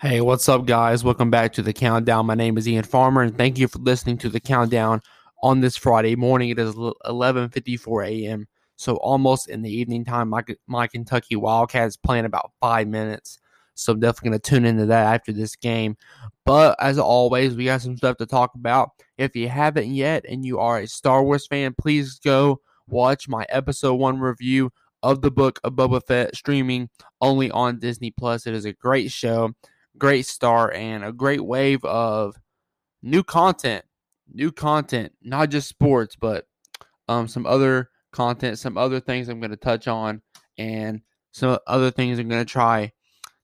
Hey, what's up, guys? Welcome back to the countdown. My name is Ian Farmer, and thank you for listening to the countdown on this Friday morning. It is 11:54 a.m., so almost in the evening time. My my Kentucky Wildcats playing about five minutes, so I'm definitely going to tune into that after this game. But as always, we got some stuff to talk about. If you haven't yet, and you are a Star Wars fan, please go watch my episode one review of the book of Boba Fett streaming only on Disney Plus. It is a great show great start and a great wave of new content. New content, not just sports, but um, some other content, some other things I'm going to touch on, and some other things I'm going to try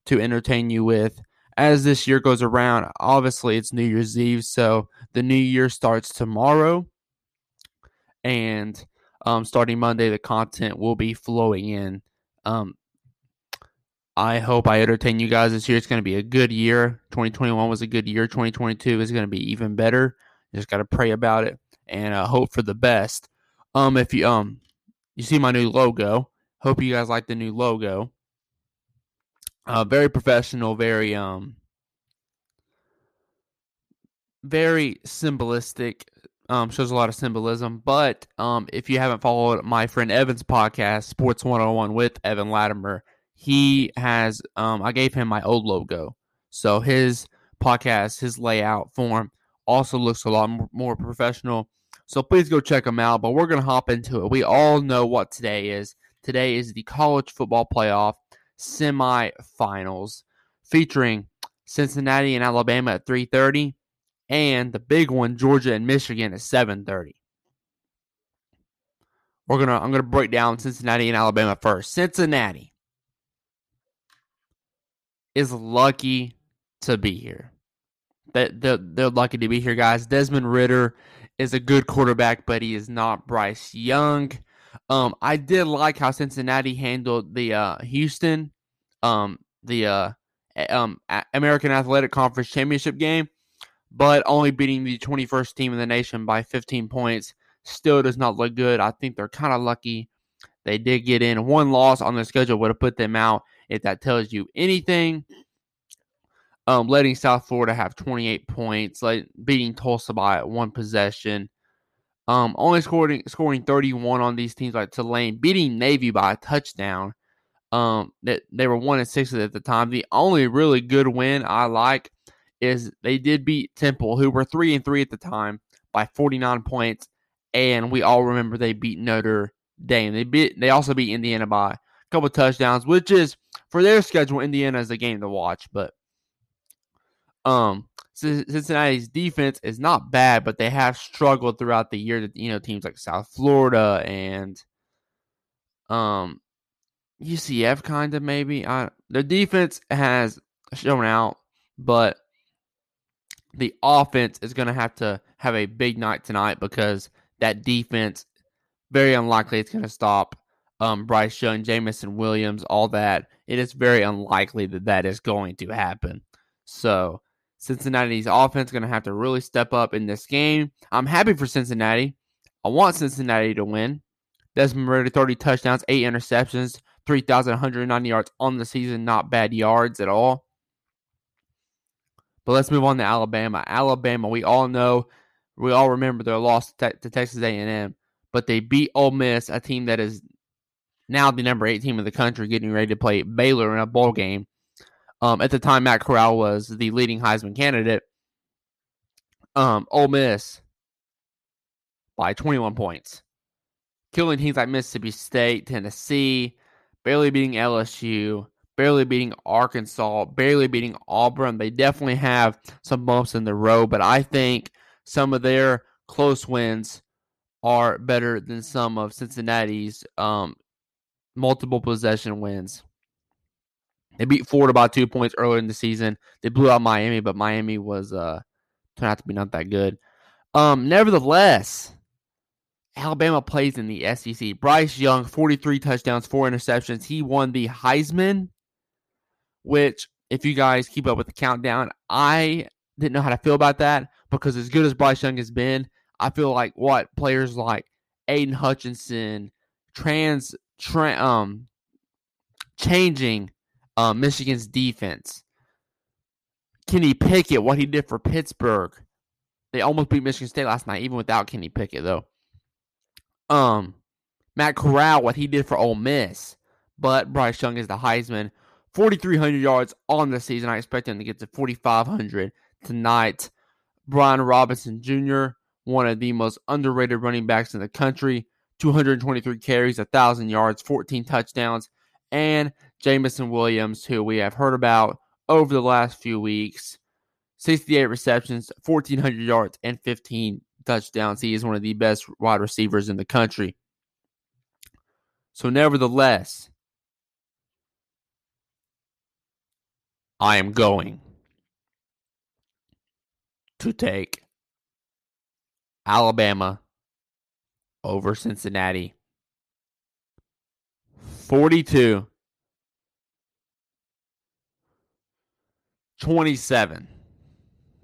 to entertain you with as this year goes around. Obviously, it's New Year's Eve, so the new year starts tomorrow, and um, starting Monday, the content will be flowing in. Um, I hope I entertain you guys this year. It's going to be a good year. 2021 was a good year. 2022 is going to be even better. Just got to pray about it and uh, hope for the best. Um, if you um, you see my new logo. Hope you guys like the new logo. Uh, very professional. Very um, very symbolistic. Um, shows a lot of symbolism. But um, if you haven't followed my friend Evan's podcast, Sports 101 with Evan Latimer he has um I gave him my old logo. So his podcast, his layout form also looks a lot more professional. So please go check him out. But we're gonna hop into it. We all know what today is. Today is the college football playoff semifinals featuring Cincinnati and Alabama at 3:30 and the big one Georgia and Michigan at 7:30. We're going to I'm going to break down Cincinnati and Alabama first. Cincinnati is lucky to be here. That they're, they're lucky to be here, guys. Desmond Ridder is a good quarterback, but he is not Bryce Young. Um, I did like how Cincinnati handled the uh, Houston, um, the uh, um, American Athletic Conference championship game, but only beating the 21st team in the nation by 15 points still does not look good. I think they're kind of lucky they did get in. One loss on their schedule would have put them out if that tells you anything. Um, letting South Florida have 28 points, like beating Tulsa by one possession. Um, only scoring scoring 31 on these teams like Tulane, beating Navy by a touchdown. Um, that they, they were one and six at the time. The only really good win I like is they did beat Temple, who were three and three at the time, by 49 points, and we all remember they beat Notre Dame. They beat they also beat Indiana by a couple touchdowns, which is for their schedule, Indiana is a game to watch. But um, Cincinnati's defense is not bad, but they have struggled throughout the year. You know, teams like South Florida and um UCF kind of maybe. I their defense has shown out, but the offense is going to have to have a big night tonight because that defense very unlikely it's going to stop um, Bryce Young, Jameson Williams, all that. It is very unlikely that that is going to happen. So Cincinnati's offense going to have to really step up in this game. I'm happy for Cincinnati. I want Cincinnati to win. Desmond Ridder, 30 touchdowns, 8 interceptions, 3,190 yards on the season. Not bad yards at all. But let's move on to Alabama. Alabama, we all know, we all remember their loss to, to Texas A&M, but they beat Ole Miss, a team that is now the number eight team in the country, getting ready to play Baylor in a bowl game. Um, at the time, Matt Corral was the leading Heisman candidate. Um, Ole Miss by 21 points, killing teams like Mississippi State, Tennessee, barely beating LSU, barely beating Arkansas, barely beating Auburn. They definitely have some bumps in the road, but I think some of their close wins are better than some of Cincinnati's um, multiple possession wins. They beat Florida by two points earlier in the season. They blew out Miami, but Miami was uh turned out to be not that good. Um, nevertheless, Alabama plays in the SEC. Bryce Young, 43 touchdowns, four interceptions. He won the Heisman, which, if you guys keep up with the countdown, I didn't know how to feel about that because as good as Bryce Young has been, I feel like what players like Aidan Hutchinson, trans, tra- um, changing uh, Michigan's defense. Kenny Pickett, what he did for Pittsburgh. They almost beat Michigan State last night, even without Kenny Pickett, though. Um, Matt Corral, what he did for Ole Miss. But Bryce Young is the Heisman. 4,300 yards on the season. I expect him to get to 4,500 tonight. Brian Robinson Jr., one of the most underrated running backs in the country. 223 carries, 1,000 yards, 14 touchdowns. And Jameson Williams, who we have heard about over the last few weeks. 68 receptions, 1,400 yards, and 15 touchdowns. He is one of the best wide receivers in the country. So, nevertheless, I am going to take Alabama over Cincinnati 42 27.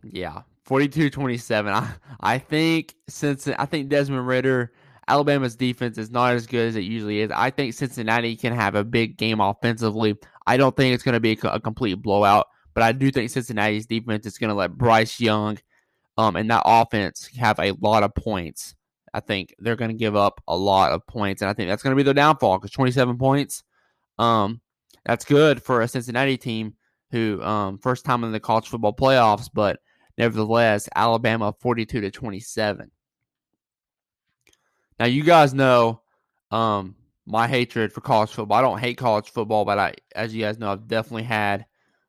Yeah, 42-27. I I think since I think Desmond Ridder Alabama's defense is not as good as it usually is. I think Cincinnati can have a big game offensively. I don't think it's going to be a, a, complete blowout, but I do think Cincinnati's defense is going to let Bryce Young um, and that offense have a lot of points. I think they're going to give up a lot of points, and I think that's going to be their downfall because 27 points, um, that's good for a Cincinnati team who um, first time in the college football playoffs, but nevertheless, Alabama 42 to 27. Now you guys know um, my hatred for college football. I don't hate college football, but I, as you guys know, I've definitely had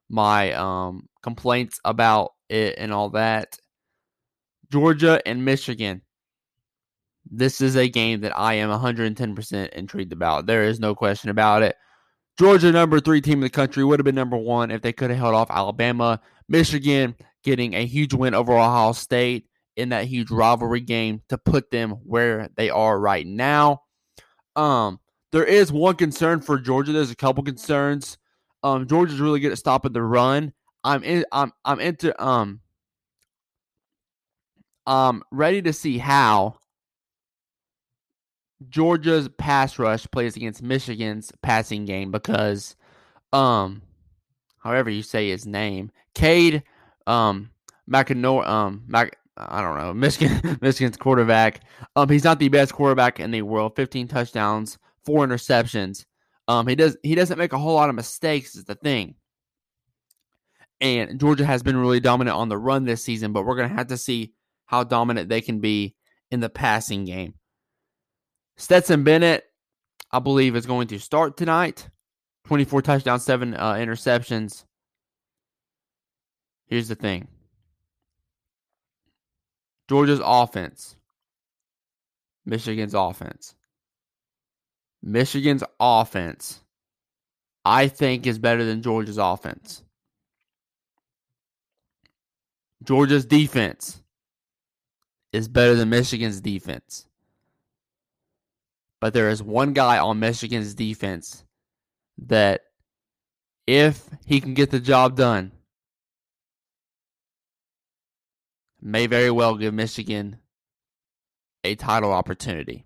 my um, complaints about it and all that. Georgia and Michigan. This is a game that I am 110% intrigued about. There is no question about it. Georgia, number three team in the country, would have been number one if they could have held off Alabama. Michigan getting a huge win over Ohio State in that huge rivalry game to put them where they are right now. Um, there is one concern for Georgia. There's a couple concerns. Um, Georgia's really good at stopping the run. I'm in. I'm. I'm into. Um. Um. Ready to see how Georgia's pass rush plays against Michigan's passing game because, um, however you say his name, Cade, um, McEnor, um, Mac, I don't know, Michigan, Michigan's quarterback. Um, he's not the best quarterback in the world. 15 touchdowns, four interceptions. Um, he does he doesn't make a whole lot of mistakes. Is the thing. And Georgia has been really dominant on the run this season, but we're gonna have to see how dominant they can be in the passing game. Stetson Bennett, I believe, is going to start tonight. 24 touchdowns, seven uh, interceptions. Here's the thing Georgia's offense, Michigan's offense. Michigan's offense, I think, is better than Georgia's offense. Georgia's defense is better than Michigan's defense. But there is one guy on Michigan's defense that, if he can get the job done, may very well give Michigan a title opportunity.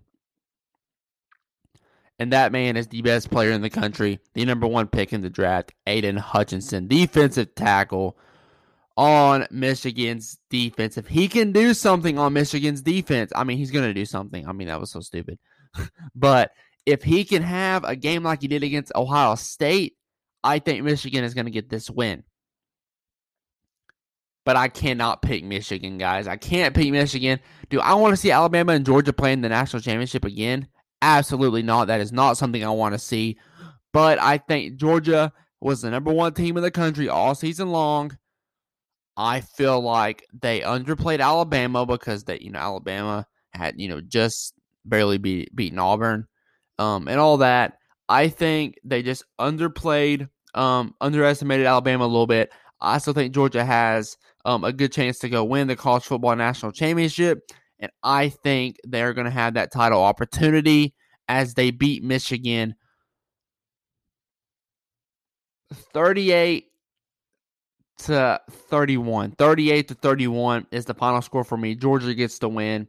And that man is the best player in the country, the number one pick in the draft, Aidan Hutchinson, defensive tackle on Michigan's defense. If he can do something on Michigan's defense, I mean, he's going to do something. I mean, that was so stupid. but if he can have a game like he did against Ohio State, I think Michigan is going to get this win. But I cannot pick Michigan, guys. I can't pick Michigan. Do I want to see Alabama and Georgia playing the national championship again? Absolutely not. That is not something I want to see. But I think Georgia was the number one team in the country all season long. I feel like they underplayed Alabama because they, you know, Alabama had, you know, just barely be, beaten Auburn, um, and all that. I think they just underplayed, um, underestimated Alabama a little bit. I still think Georgia has um, a good chance to go win the college football national championship, and I think they're going to have that title opportunity as they beat Michigan 38 to 31. 38 to 31 is the final score for me. Georgia gets the win.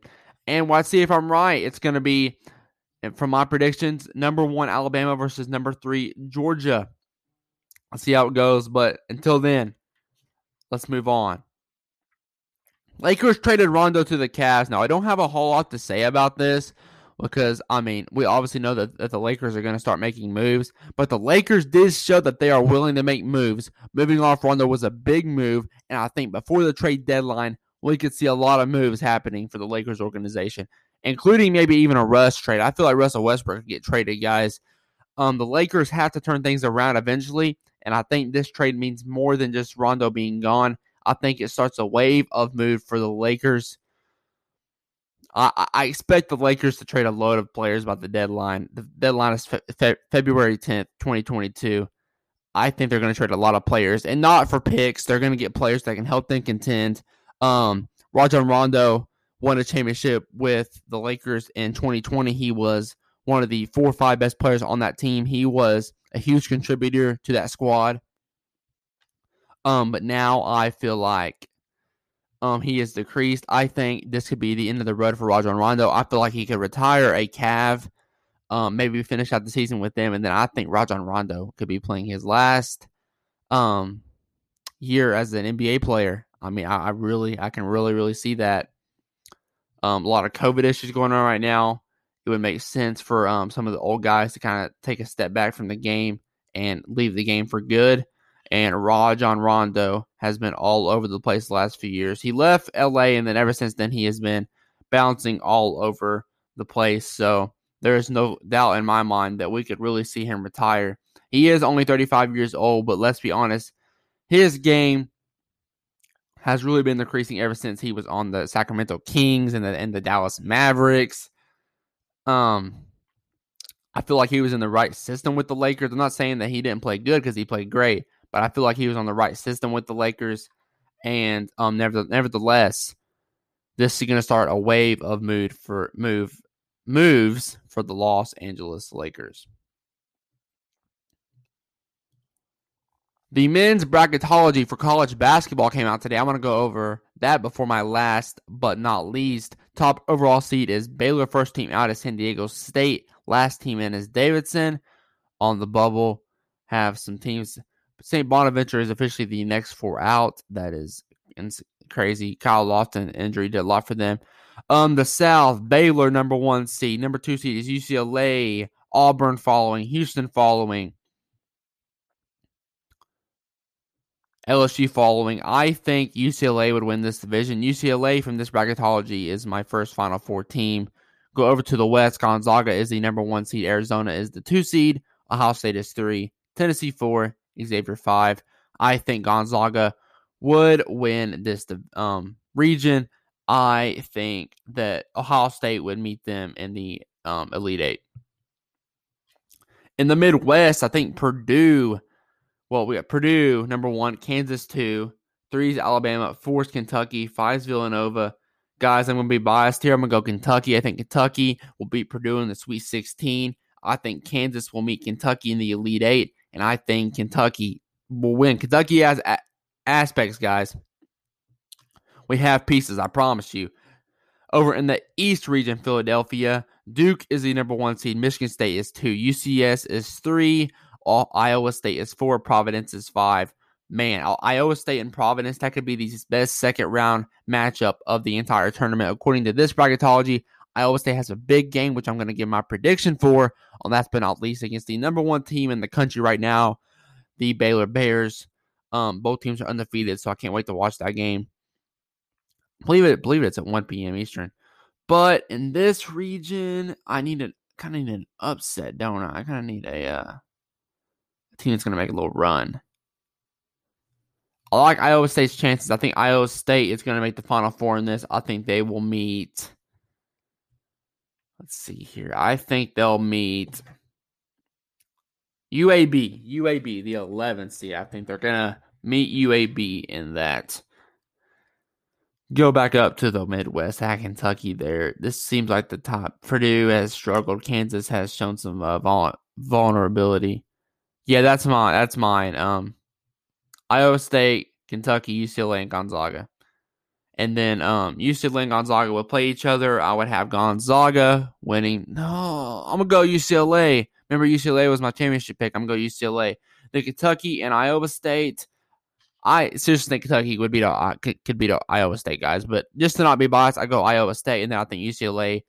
And let's see if I'm right. It's going to be, from my predictions, number one Alabama versus number three Georgia. Let's see how it goes. But until then, let's move on. Lakers traded Rondo to the Cavs. Now, I don't have a whole lot to say about this because, I mean, we obviously know that, that the Lakers are going to start making moves, but the Lakers did show that they are willing to make moves. Moving off Rondo was a big move, and I think before the trade deadline, we could see a lot of moves happening for the Lakers organization, including maybe even a Russ trade. I feel like Russell Westbrook could get traded, guys. Um, the Lakers have to turn things around eventually, and I think this trade means more than just Rondo being gone. I think it starts a wave of move for the Lakers. I, I expect the Lakers to trade a load of players by the deadline. The deadline is fe- fe- February 10th, 2022. I think they're going to trade a lot of players and not for picks. They're going to get players that can help them contend. Um, Rajon Rondo won a championship with the Lakers in 2020. He was one of the four or five best players on that team. He was a huge contributor to that squad. Um, but now I feel like um he is decreased. I think this could be the end of the road for Rajon Rondo. I feel like he could retire a Cav, um, maybe finish out the season with them, and then I think Rajon Rondo could be playing his last um year as an NBA player. I mean, I, I really, I can really, really see that. Um, a lot of COVID issues going on right now. It would make sense for um some of the old guys to kind of take a step back from the game and leave the game for good and Rajon Rondo has been all over the place the last few years. He left LA, and then ever since then, he has been bouncing all over the place. So there is no doubt in my mind that we could really see him retire. He is only 35 years old, but let's be honest, his game has really been decreasing ever since he was on the Sacramento Kings and the and the Dallas Mavericks. Um, I feel like he was in the right system with the Lakers. I'm not saying that he didn't play good because he played great, but I feel like he was on the right system with the Lakers. And um, nevertheless, this is going to start a wave of mood for move moves for the Los Angeles Lakers. The men's bracketology for college basketball came out today. I'm going to go over that before my last but not least. Top overall seed is Baylor. First team out is San Diego State. Last team in is Davidson. On the bubble, have some teams St. Bonaventure is officially the next four out. That is crazy. Kyle Lofton injury did a lot for them. Um, the South, Baylor number one seed, number two seed is UCLA, Auburn following, Houston following, LSU following. I think UCLA would win this division. UCLA from this bracketology is my first Final Four team. Go over to the West. Gonzaga is the number one seed. Arizona is the two seed. Ohio State is three. Tennessee four. Xavier five. I think Gonzaga would win this um, region. I think that Ohio State would meet them in the um, Elite Eight. In the Midwest, I think Purdue. Well, we got Purdue number one, Kansas two, three is Alabama, four is Kentucky, five is Villanova. Guys, I'm going to be biased here. I'm going to go Kentucky. I think Kentucky will beat Purdue in the Sweet 16. I think Kansas will meet Kentucky in the Elite Eight and I think Kentucky will win. Kentucky has a- aspects, guys. We have pieces, I promise you. Over in the East region, Philadelphia, Duke is the number one seed. Michigan State is two. UCS is three. Iowa State is four. Providence is five. Man, Iowa State and Providence, that could be the best second round matchup of the entire tournament. According to this bracketology, Iowa State has a big game, which I'm going to give my prediction for. On last but not least, against the number one team in the country right now, the Baylor Bears. Um, both teams are undefeated, so I can't wait to watch that game. Believe it, believe it, it's at 1 p.m. Eastern. But in this region, I need a kind of need an upset, don't I? I kind of need a, uh, team that's going to make a little run. I like Iowa State's chances. I think Iowa State is going to make the Final Four in this. I think they will meet Let's see here. I think they'll meet UAB. UAB, the 11th seed. I think they're going to meet UAB in that. Go back up to the Midwest, at Kentucky. There, this seems like the top. Purdue has struggled. Kansas has shown some uh, vulnerability. Yeah, that's mine. That's mine. Um, Iowa State, Kentucky, UCLA, and Gonzaga. And then um, UCLA and Gonzaga would play each other. I would have Gonzaga winning. No, I'm gonna go UCLA. Remember, UCLA was my championship pick. I'm gonna go UCLA. The Kentucky and Iowa State. I seriously think Kentucky would beat uh, could, could beat Iowa State guys, but just to not be biased, I go Iowa State, and then I think UCLA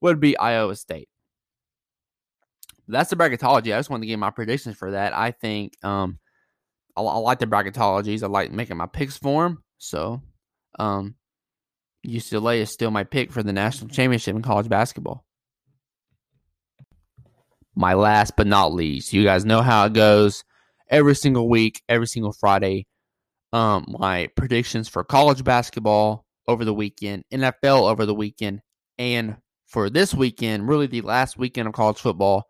would be Iowa State. That's the bracketology. I just wanted to give my predictions for that. I think um, I, I like the bracketologies. I like making my picks for them. So, um, UCLA is still my pick for the national championship in college basketball. My last but not least, you guys know how it goes every single week, every single Friday. Um, my predictions for college basketball over the weekend, NFL over the weekend, and for this weekend, really the last weekend of college football,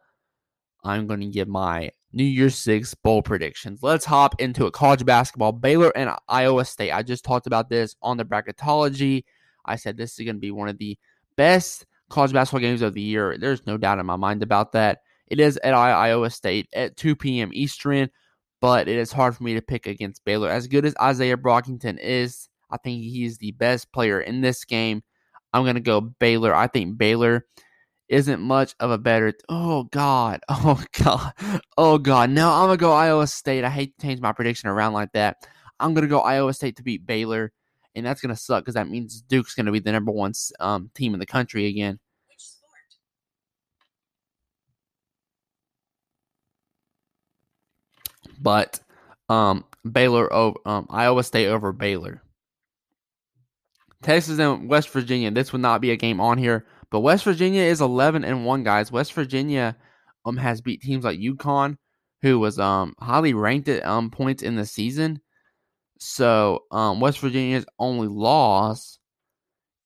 I'm going to give my New Year's Six bowl predictions. Let's hop into it. College basketball, Baylor and Iowa State. I just talked about this on the bracketology. I said this is going to be one of the best college basketball games of the year. There's no doubt in my mind about that. It is at Iowa State at 2 p.m. Eastern, but it is hard for me to pick against Baylor. As good as Izaiah Brockington is, I think he's the best player in this game. I'm going to go Baylor. I think Baylor isn't much of a better. Oh God. Oh God. Oh God. No, I'm gonna go Iowa State. I hate to change my prediction around like that. I'm gonna go Iowa State to beat Baylor, and that's gonna suck because that means Duke's gonna be the number one um, team in the country again. But um, Baylor over um, Iowa State over Baylor. Texas and West Virginia. This would not be a game on here, but West Virginia is 11 and 1 guys. West Virginia um has beat teams like UConn who was um highly ranked at um points in the season. So, um West Virginia's only loss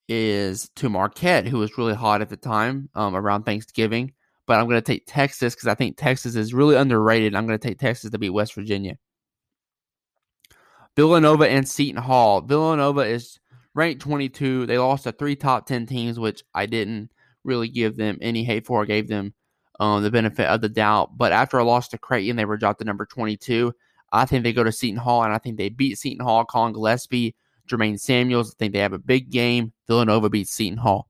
is to Marquette who was really hot at the time um around Thanksgiving, but I'm going to take Texas cuz I think Texas is really underrated. I'm going to take Texas to beat West Virginia. Villanova and Seton Hall. Villanova is ranked 22. They lost to three top 10 teams, which I didn't really give them any hate for. I gave them um, the benefit of the doubt. But after a loss to Creighton, they were dropped to number 22. I think they go to Seton Hall, and I think they beat Seton Hall. Collin Gillespie, Jermaine Samuels. I think they have a big game. Villanova beats Seton Hall.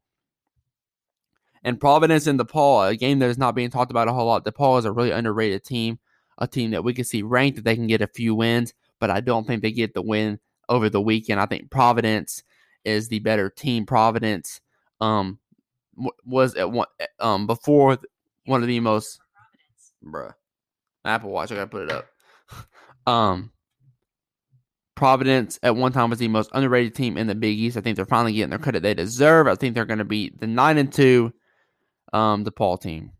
And Providence and DePaul, a game that is not being talked about a whole lot. DePaul is a really underrated team, a team that we can see ranked that they can get a few wins, but I don't think they get the win over the weekend. I think Providence is the better team. Providence um was at one um before one of the most bruh Apple Watch. I gotta put it up. um Providence at one time was the most underrated team in the Big East. I think they're finally getting their credit they deserve. I think they're going to be the nine and two, um, DePaul team.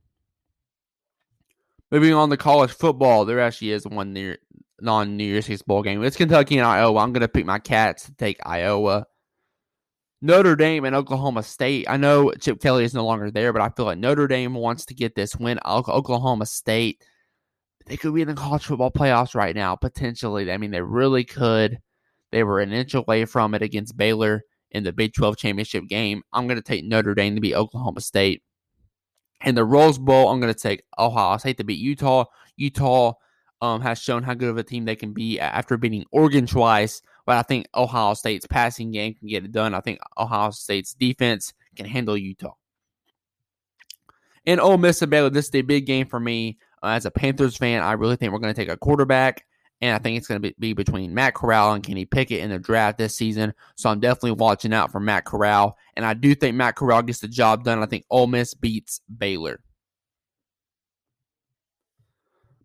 Moving on to college football, there actually is one near non New Year's Six bowl game. It's Kentucky and Iowa. I'm going to pick my Cats to take Iowa. Notre Dame and Oklahoma State. I know Chip Kelly is no longer there, but I feel like Notre Dame wants to get this win. Oklahoma State, they could be in the college football playoffs right now, potentially. I mean, they really could. They were an inch away from it against Baylor in the Big 12 championship game. I'm going to take Notre Dame to beat Oklahoma State. In the Rose Bowl, I'm going to take Ohio State to beat Utah. Utah um, has shown how good of a team they can be after beating Oregon twice. But I think Ohio State's passing game can get it done. I think Ohio State's defense can handle Utah. And Ole Miss and Baylor, this is a big game for me. Uh, as a Panthers fan, I really think we're going to take a quarterback. And I think it's going to be, be between Matt Corral and Kenny Pickett in the draft this season. So I'm definitely watching out for Matt Corral. And I do think Matt Corral gets the job done. I think Ole Miss beats Baylor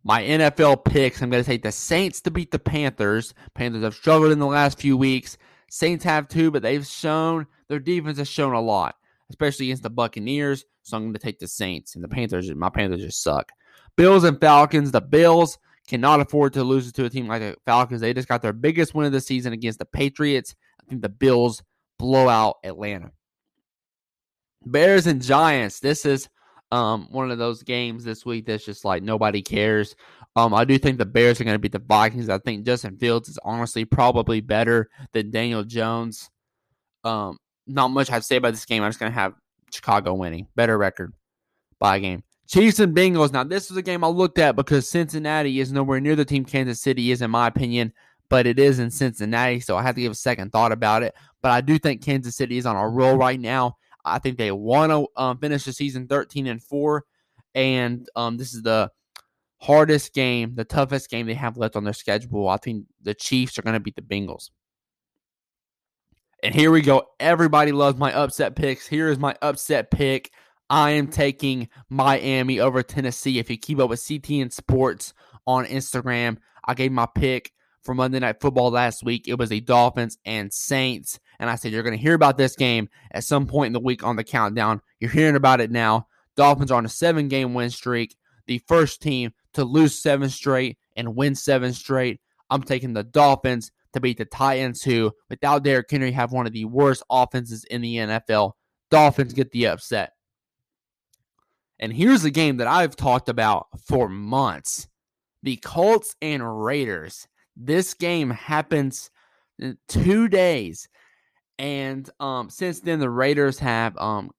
my NFL picks, I'm going to take the Saints to beat the Panthers. Panthers have struggled in the last few weeks. Saints have too, but they've shown their defense has shown a lot, especially against the Buccaneers. So I'm going to take the Saints and the Panthers. My Panthers just suck. Bills and Falcons. The Bills cannot afford to lose to a team like the Falcons. They just got their biggest win of the season against the Patriots. I think the Bills blow out Atlanta. Bears and Giants. This is um, one of those games this week that's just like nobody cares. Um, I do think the Bears are going to beat the Vikings. I think Justin Fields is honestly probably better than Daniel Jones. Um, not much I have to say about this game. I'm just going to have Chicago winning. Better record by game. Chiefs and Bengals. Now, this is a game I looked at because Cincinnati is nowhere near the team Kansas City is, in my opinion, but it is in Cincinnati. So I had to give a second thought about it. But I do think Kansas City is on a roll right now. I think they want to um, finish the season 13 and 4. And um, this is the hardest game, the toughest game they have left on their schedule. I think the Chiefs are going to beat the Bengals. And here we go. Everybody loves my upset picks. Here is my upset pick. I am taking Miami over Tennessee. If you keep up with CTN Sports on Instagram, I gave my pick for Monday Night Football last week. It was the Dolphins and Saints. And I said, You're going to hear about this game at some point in the week on the countdown. You're hearing about it now. Dolphins are on a seven game win streak, the first team to lose seven straight and win seven straight. I'm taking the Dolphins to beat the Titans, who, without Derrick Henry, have one of the worst offenses in the NFL. Dolphins get the upset. And here's a game that I've talked about for months the Colts and Raiders. This game happens two days. And um, since then, the Raiders have um,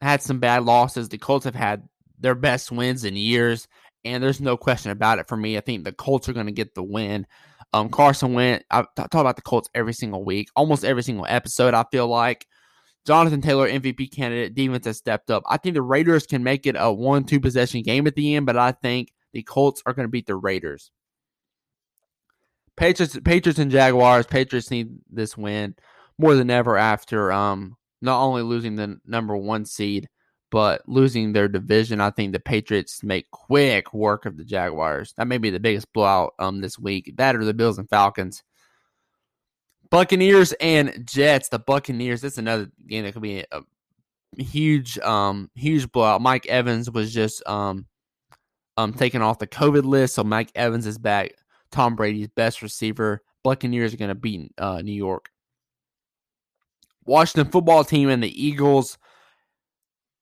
had some bad losses. The Colts have had their best wins in years, and there's no question about it for me. I think the Colts are going to get the win. Um, Carson Wentz. I talk about the Colts every single week, almost every single episode. I feel like Jonathan Taylor, MVP candidate, defense has stepped up. I think the Raiders can make it a one-two possession game at the end, but I think the Colts are going to beat the Raiders. Patriots, Patriots, and Jaguars. Patriots need this win more than ever after um not only losing the number one seed, but losing their division. I think the Patriots make quick work of the Jaguars. That may be the biggest blowout um this week. That or the Bills and Falcons. Buccaneers and Jets. The Buccaneers. That's another game that could be a huge, um, huge blowout. Mike Evans was just um, um, taken off the COVID list, so Mike Evans is back. Tom Brady's best receiver. Buccaneers are going to beat uh, New York. Washington football team and the Eagles.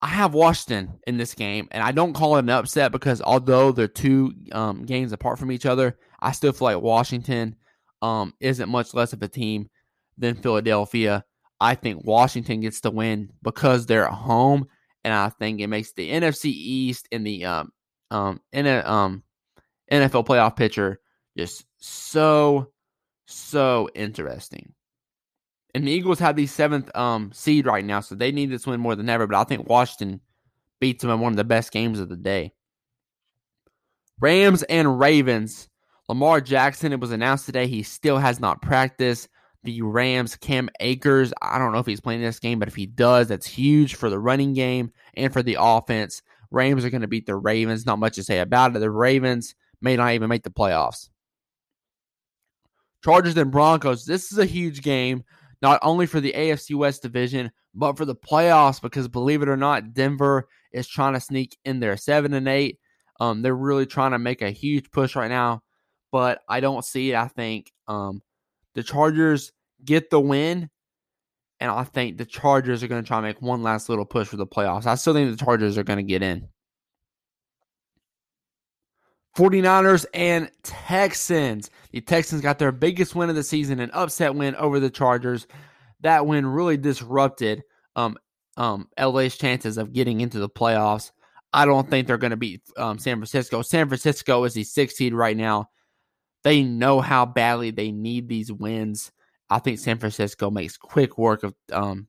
I have Washington in this game, and I don't call it an upset because although they're two um, games apart from each other, I still feel like Washington um, isn't much less of a team than Philadelphia. I think Washington gets the win because they're at home, and I think it makes the NFC East and the um, um, in a, um, NFL playoff picture just so so interesting. And the Eagles have the seventh um, seed right now, so they need this win more than ever. But I think Washington beats them in one of the best games of the day. Rams and Ravens. Lamar Jackson, it was announced today he still has not practiced. The Rams, Cam Akers, I don't know if he's playing this game, but if he does, that's huge for the running game and for the offense. Rams are going to beat the Ravens. Not much to say about it. The Ravens may not even make the playoffs. Chargers and Broncos. This is a huge game, not only for the AFC West division, but for the playoffs because believe it or not, Denver is trying to sneak in there. Seven and eight. Um, they're really trying to make a huge push right now but I don't see it. I think um, the Chargers get the win, and I think the Chargers are going to try and make one last little push for the playoffs. I still think the Chargers are going to get in. 49ers and Texans. The Texans got their biggest win of the season, an upset win over the Chargers. That win really disrupted um, um, LA's chances of getting into the playoffs. I don't think they're going to beat um, San Francisco. San Francisco is the sixth seed right now. They know how badly they need these wins. I think San Francisco makes quick work of um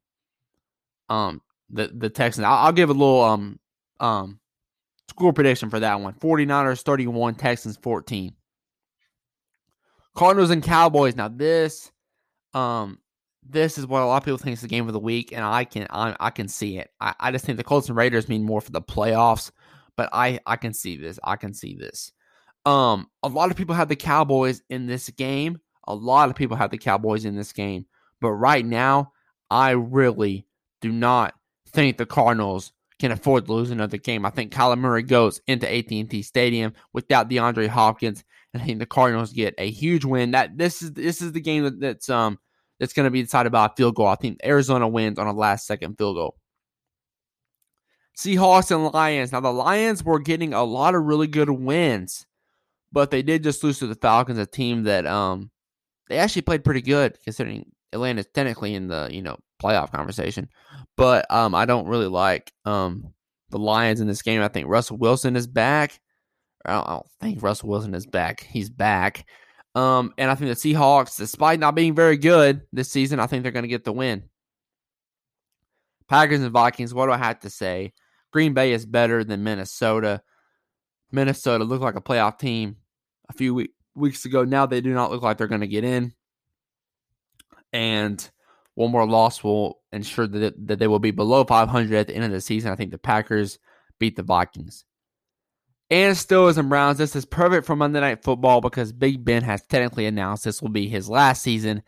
um the the Texans. I'll, I'll give a little um um score prediction for that one. 49ers 31, Texans 14. Cardinals and Cowboys. Now this um this is what a lot of people think is the game of the week, and I can I, I can see it. I, I just think the Colts and Raiders mean more for the playoffs, but I I can see this. I can see this. Um, a lot of people have the Cowboys in this game. A lot of people have the Cowboys in this game. But right now, I really do not think the Cardinals can afford to lose another game. I think Kyler Murray goes into AT&T Stadium without DeAndre Hopkins, and I think the Cardinals get a huge win. That this is this is the game that, that's um that's going to be decided by a field goal. I think Arizona wins on a last second field goal. Seahawks and Lions. Now the Lions were getting a lot of really good wins but they did just lose to the Falcons, a team that um they actually played pretty good considering Atlanta's technically in the you know playoff conversation. But um I don't really like um the Lions in this game. I think Russell Wilson is back. I don't, I don't think Russell Wilson is back. He's back. Um, and I think the Seahawks, despite not being very good this season, I think they're going to get the win. Packers and Vikings, what do I have to say? Green Bay is better than Minnesota. Minnesota looked like a playoff team a few week, weeks ago. Now they do not look like they're going to get in. And one more loss will ensure that, that they will be below 500 at the end of the season. I think the Packers beat the Vikings. And Steelers and Browns. This is perfect for Monday Night Football because Big Ben has technically announced this will be his last season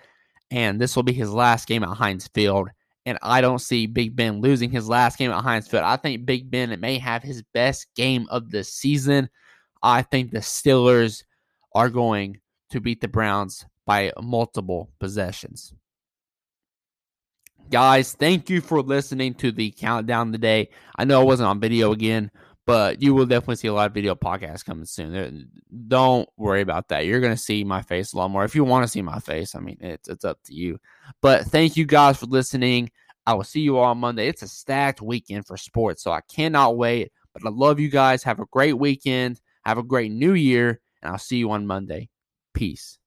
and this will be his last game at Heinz Field. And I don't see Big Ben losing his last game at Heinz Field. I think Big Ben may have his best game of the season. I think the Steelers are going to beat the Browns by multiple possessions. Guys, thank you for listening to the countdown today. I know I wasn't on video again, but you will definitely see a lot of video podcasts coming soon. Don't worry about that. You're going to see my face a lot more. If you want to see my face, I mean, it's it's up to you. But thank you guys for listening. I will see you all on Monday. It's a stacked weekend for sports, so I cannot wait. But I love you guys. Have a great weekend. Have a great new year, and I'll see you on Monday. Peace.